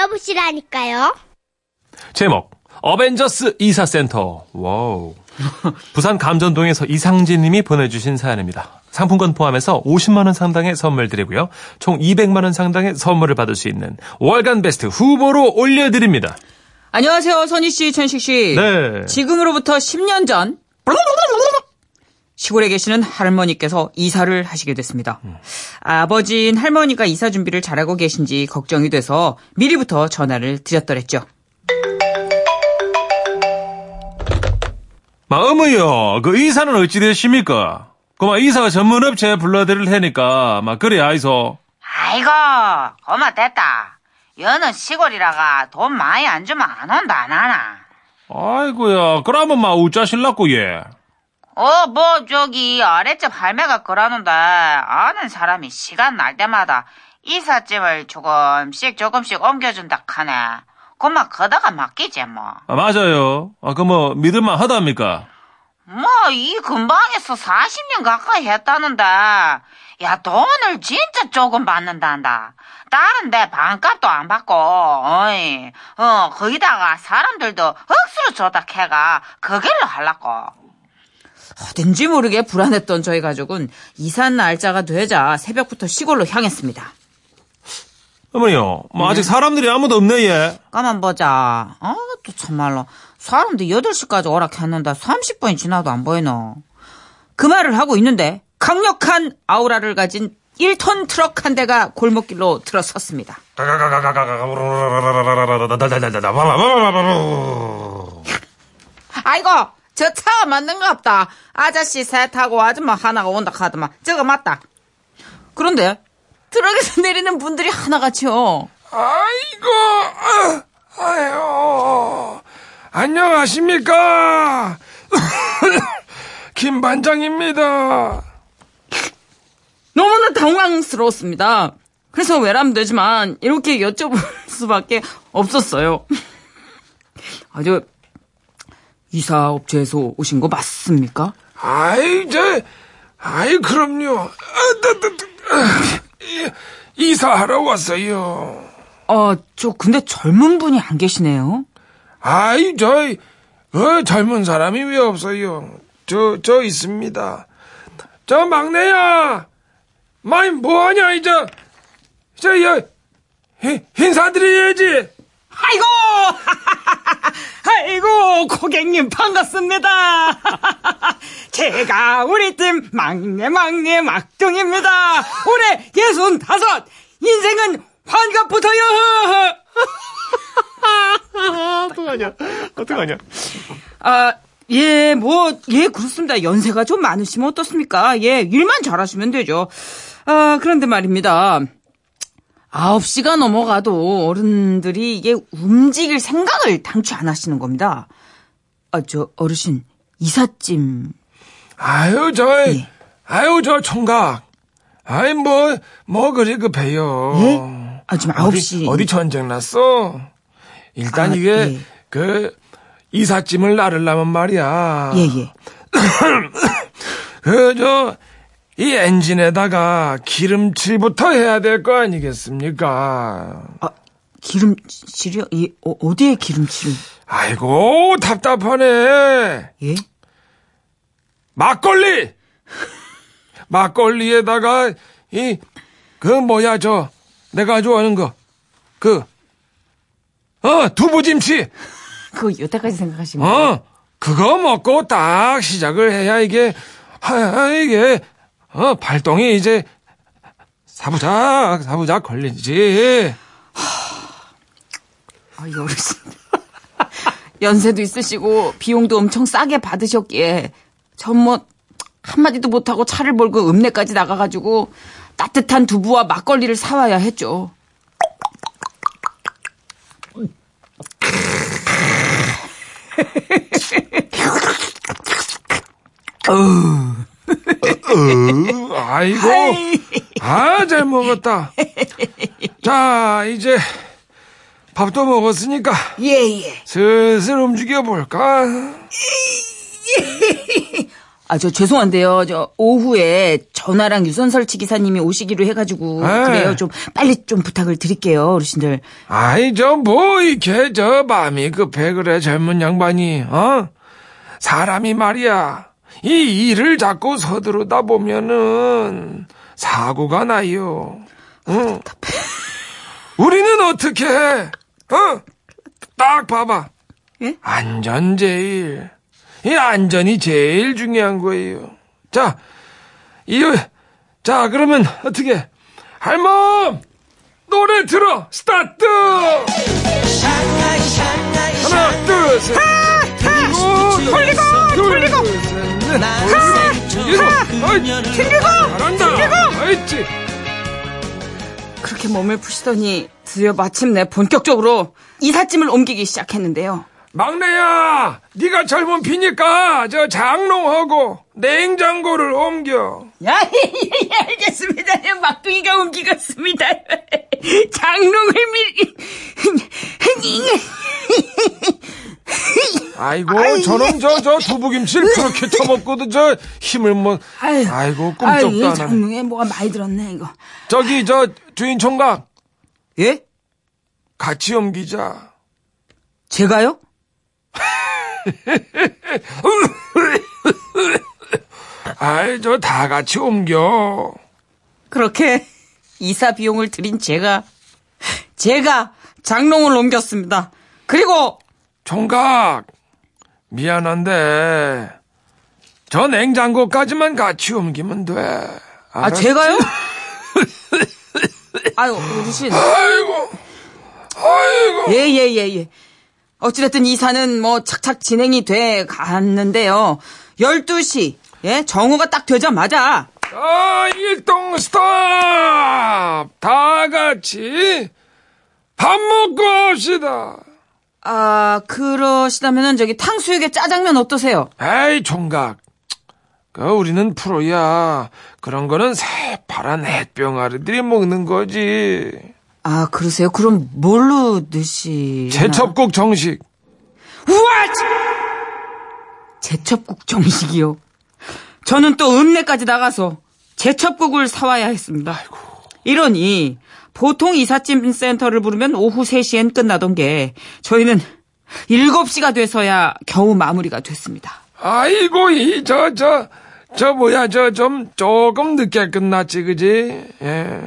들어보시라니까요. 제목 어벤져스 이사센터. Wow. 부산 감전동에서 이상진 님이 보내주신 사연입니다. 상품권 포함해서 50만 원 상당의 선물 드리고요. 총 200만 원 상당의 선물을 받을 수 있는 월간 베스트 후보로 올려드립니다. 안녕하세요, 선희 씨, 천식 씨. 네. 지금으로부터 10년 전 시골에 계시는 할머니께서 이사를 하시게 됐습니다. 아버지인 할머니가 이사 준비를 잘하고 계신지 걱정이 돼서 미리부터 전화를 드렸더랬죠. 마, 어머요, 그 이사는 어찌 되십니까? 그마 이사 전문 업체 불러드릴 테니까, 막, 그래, 아이소. 아이고, 엄마 됐다. 여는 시골이라가 돈 많이 안 주면 안 온다, 안 하나. 아이고야, 그러면 마, 우짜실라고, 예. 어, 뭐, 저기, 아랫집 할매가 그러는데, 아는 사람이 시간 날 때마다 이삿짐을 조금씩 조금씩 옮겨준다 카네. 그만 거다가 맡기지, 뭐. 아, 맞아요. 아, 그 뭐, 믿을만 하답니까? 뭐, 이 근방에서 40년 가까이 했다는데, 야, 돈을 진짜 조금 받는단다. 다른 데 반값도 안 받고, 어이, 어, 거기다가 사람들도 억수로 줬다 캐가, 그 길로 하려고. 어딘지 모르게 불안했던 저희 가족은 이사 날짜가 되자 새벽부터 시골로 향했습니다. 어머니요, 뭐, 아직 사람들이 아무도 없네, 예. 가만 보자. 아, 또 참말로. 사람들 8시까지 오락했는데 30분이 지나도 안 보이노. 그 말을 하고 있는데 강력한 아우라를 가진 1톤 트럭 한 대가 골목길로 들어섰습니다. 아이고, 저 차가 맞는가 보다. 아저씨 새 타고 아줌마 하나가 온다 카더만. 저거 맞다. 그런데 트럭에서 내리는 분들이 하나같이요. 아이고, 아, 아유, 안녕하십니까. 김 반장입니다. 너무나 당황스러웠습니다. 그래서 외람되지만 이렇게 여쭤볼 수밖에 없었어요. 아주 이사 업체에서 오신 거 맞습니까? 아이, 저, 아이, 그럼요. 아, 따, 따, 따, 아, 이- 이사하러 왔어요. 아, 저 근데 젊은 분이 안 계시네요. 아이, 저, 어, 젊은 사람이 왜 없어요? 저, 저 있습니다. 저 막내야! 마이, 뭐하냐, 이제. 저, 여, 히- 인사드려야지. 아이고! 아이고, 고객님 반갑습니다. 제가 우리 팀 막내 막내 막둥입니다. 올해 예순 다섯. 인생은 환갑부터요. 어떡하냐, 어떡하냐. 아, 예, 뭐, 예, 그렇습니다. 연세가 좀 많으시면 어떻습니까? 예, 일만 잘하시면 되죠. 아, 그런데 말입니다. 9시가 넘어가도 어른들이 이게 움직일 생각을 당초 안 하시는 겁니다. 아, 저, 어르신, 이삿짐. 아유, 저, 예. 아유, 저 총각. 아이, 뭐, 뭐, 그리 급해요. 예? 아, 지금 어디, 9시. 어디 전쟁 났어? 일단 아, 이게, 예. 그, 이삿짐을 나르려면 말이야. 예, 예. 그, 저, 이 엔진에다가 기름칠부터 해야 될 거 아니겠습니까? 아, 기름칠이요? 예, 어, 어디에 기름칠을? 아이고, 답답하네. 예? 막걸리! 막걸리에다가, 이, 그, 뭐야, 저, 내가 좋아하는 거. 그, 어, 두부김치! 그거 여태까지 생각하신 거예요? 어, 그거 먹고 딱 시작을 해야 이게, 하, 이게, 어, 발동이 이제, 사부작, 사부작 걸리지. 아, 이 어르신. 연세도 있으시고 비용도 엄청 싸게 받으셨기에 전 뭐 한마디도 못하고 차를 몰고 읍내까지 나가가지고 따뜻한 두부와 막걸리를 사와야 했죠. 아이고, 아, 잘 먹었다. 자, 이제, 밥도 먹었으니까, 예 예. 슬슬 움직여 볼까? 아, 저 죄송한데요. 저 오후에 전화랑 유선설치 기사님이 오시기로 해가지고 네. 그래요. 좀 빨리 좀 부탁을 드릴게요, 어르신들. 아이, 저, 뭐, 이렇게, 저, 마음이 급해, 그래, 젊은 양반이, 어? 사람이 말이야, 이 일을 자꾸 서두르다 보면은, 사고가 나요. 응? 우리는 어떻게 해? 어? 딱 봐봐. 예? 안전 제일. 이 안전이 제일 중요한 거예요. 자, 이, 자, 그러면 어떻게? 할멈! 노래 들어! 스타트! 어이, 잘한다. 어이치. 그렇게 몸을 푸시더니 드디어 마침내 본격적으로 이삿짐을 옮기기 시작했는데요. 막내야, 네가 젊은 피니까 저 장롱하고 냉장고를 옮겨. 야, 예, 예, 알겠습니다. 예, 막둥이가 옮기겠습니다. 장롱을 밀, 아이고, 아이, 저놈 저, 저 두부김치를 그렇게 쳐먹고도 저 힘을 뭐, 아유, 아이고, 꿈쩍도 이 안. 장롱에 뭐가 많이 들었네, 이거. 저기, 저, 주인 총각, 예? 같이 옮기자. 제가요? 아이, 저 다 같이 옮겨. 그렇게 이사 비용을 들인 제가, 제가 장롱을 옮겼습니다. 그리고 총각, 미안한데, 저 냉장고까지만 같이 옮기면 돼. 아, 알았지? 제가요? 아유, 어르신. 아이고, 아이고. 예, 예, 예, 예. 어찌됐든 이사는 뭐 착착 진행이 돼 갔는데요. 12시, 예, 정오가 딱 되자마자, 아, 일동 스톱! 다 같이 밥 먹고 합시다. 아, 그러시다면은 저기 탕수육에 짜장면 어떠세요? 에이, 총각. 그, 우리는 프로야. 그런 거는 새파란 햇병아리들이 먹는 거지. 아, 그러세요? 그럼 뭘로 드시? 제첩국 정식. 우와! 제첩국 정식이요. 저는 또 읍내까지 나가서 제첩국을 사와야 했습니다. 이러니 보통 이삿짐 센터를 부르면 오후 3시엔 끝나던 게 저희는 7시가 돼서야 겨우 마무리가 됐습니다. 아이고, 이, 저, 저, 저, 뭐야, 저, 좀, 조금 늦게 끝났지, 그지? 예.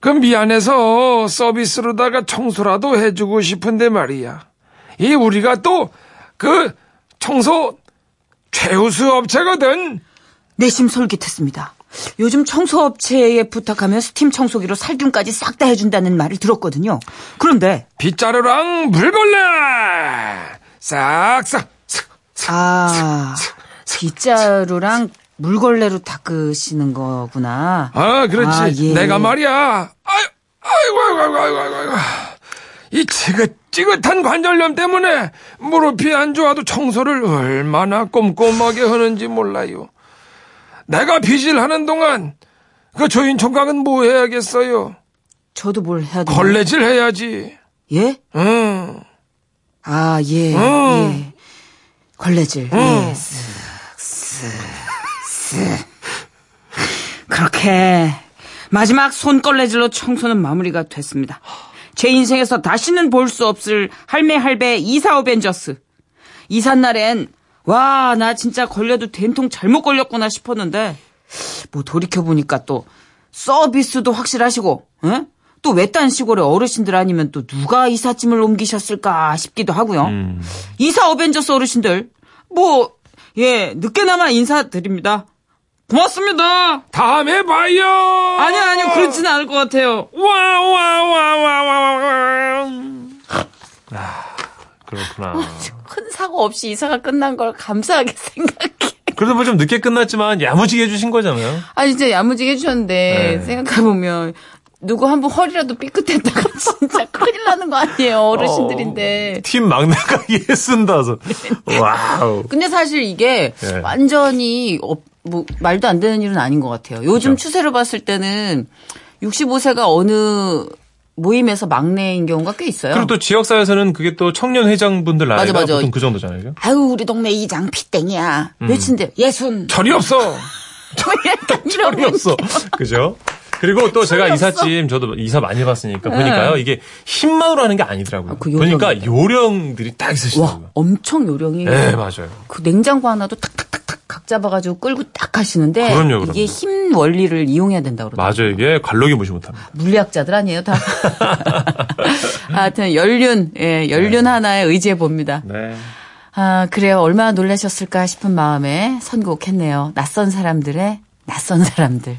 그 미안해서 서비스로다가 청소라도 해주고 싶은데 말이야. 이 우리가 또, 그, 청소 최우수 업체거든. 내심 솔깃했습니다. 요즘 청소업체에 부탁하면 스팀 청소기로 살균까지 싹 다 해준다는 말을 들었거든요. 그런데 빗자루랑 물걸레! 싹싹! 아 빗자루랑 물걸레로 닦으시는 거구나. 아, 그렇지. 아, 예. 내가 말이야. 아유, 아이고, 아이고, 아이고, 아이고, 아이고, 아이고. 이 지긋지긋한 관절염 때문에 무릎이 안 좋아도 청소를 얼마나 꼼꼼하게 하는지 몰라요. 내가 빚을 하는 동안 그 조인 총각은 뭐 해야겠어요? 저도 뭘 해야 되나? 걸레질 해야지. 예? 응. 아, 예. 음. 예. 걸레질. 예. 쓱, 쓱, 쓱. 그렇게 마지막 손걸레질로 청소는 마무리가 됐습니다. 제 인생에서 다시는 볼 수 없을 할매 할배 이사 어벤져스. 이삿날엔 와, 나 진짜 걸려도 된통 잘못 걸렸구나 싶었는데 뭐 돌이켜보니까 또 서비스도 확실하시고 예? 또 외딴 시골의 어르신들 아니면 또 누가 이삿짐을 옮기셨을까 싶기도 하고요. 이사 어벤져스 어르신들 뭐 예, 늦게나마 인사드립니다. 고맙습니다. 다음에 봐요. 아니요, 아니요, 그렇지는 않을 것 같아요. 와, 와, 와, 와, 와, 와. 그렇구나. 큰 사고 없이 이사가 끝난 걸 감사하게 생각해. 그래도 뭐 좀 늦게 끝났지만 야무지게 해주신 거잖아요. 아, 진짜 야무지게 해주셨는데, 네. 생각해 보면, 누구 한 번 허리라도 삐끗했다가 진짜 큰일 나는 거 아니에요, 어르신들인데. 팀 막내가 예순다섯. Wow. 근데 사실 이게 네. 완전히, 어, 뭐, 말도 안 되는 일은 아닌 것 같아요. 요즘 그렇죠. 추세로 봤을 때는 65세가 어느 모임에서 막내인 경우가 꽤 있어요. 그리고 또 지역사회에서는 그게 또 청년 회장분들 나이가 맞아, 맞아. 보통 그 정도잖아요. 아유 우리 동네 이장 핏덩이야. 음. 몇인데 예순. 철이 없어. 철이 없어. 그죠? 그리고 또 제가 이삿짐 저도 이사 많이 해봤으니까 보니까요 이게 힘만으로 하는 게 아니더라고요. 아, 그 보니까 요령들이 딱와 있으시더라고요. 엄청 요령이. 네 맞아요. 그 냉장고 하나도 탁탁탁탁 각 잡아가지고 끌고 딱 하시는데 그럼요, 그럼요. 이게 힘 원리를 이용해야 된다 그러더라고요. 맞아요 이게 관록이 무시 못합니다. 물리학자들 아니에요 다. 하여튼 연륜, 예, 연륜 하나에 의지해 봅니다. 네. 아 그래요 얼마나 놀라셨을까 싶은 마음에 선곡했네요. 낯선 사람들의 낯선 사람들.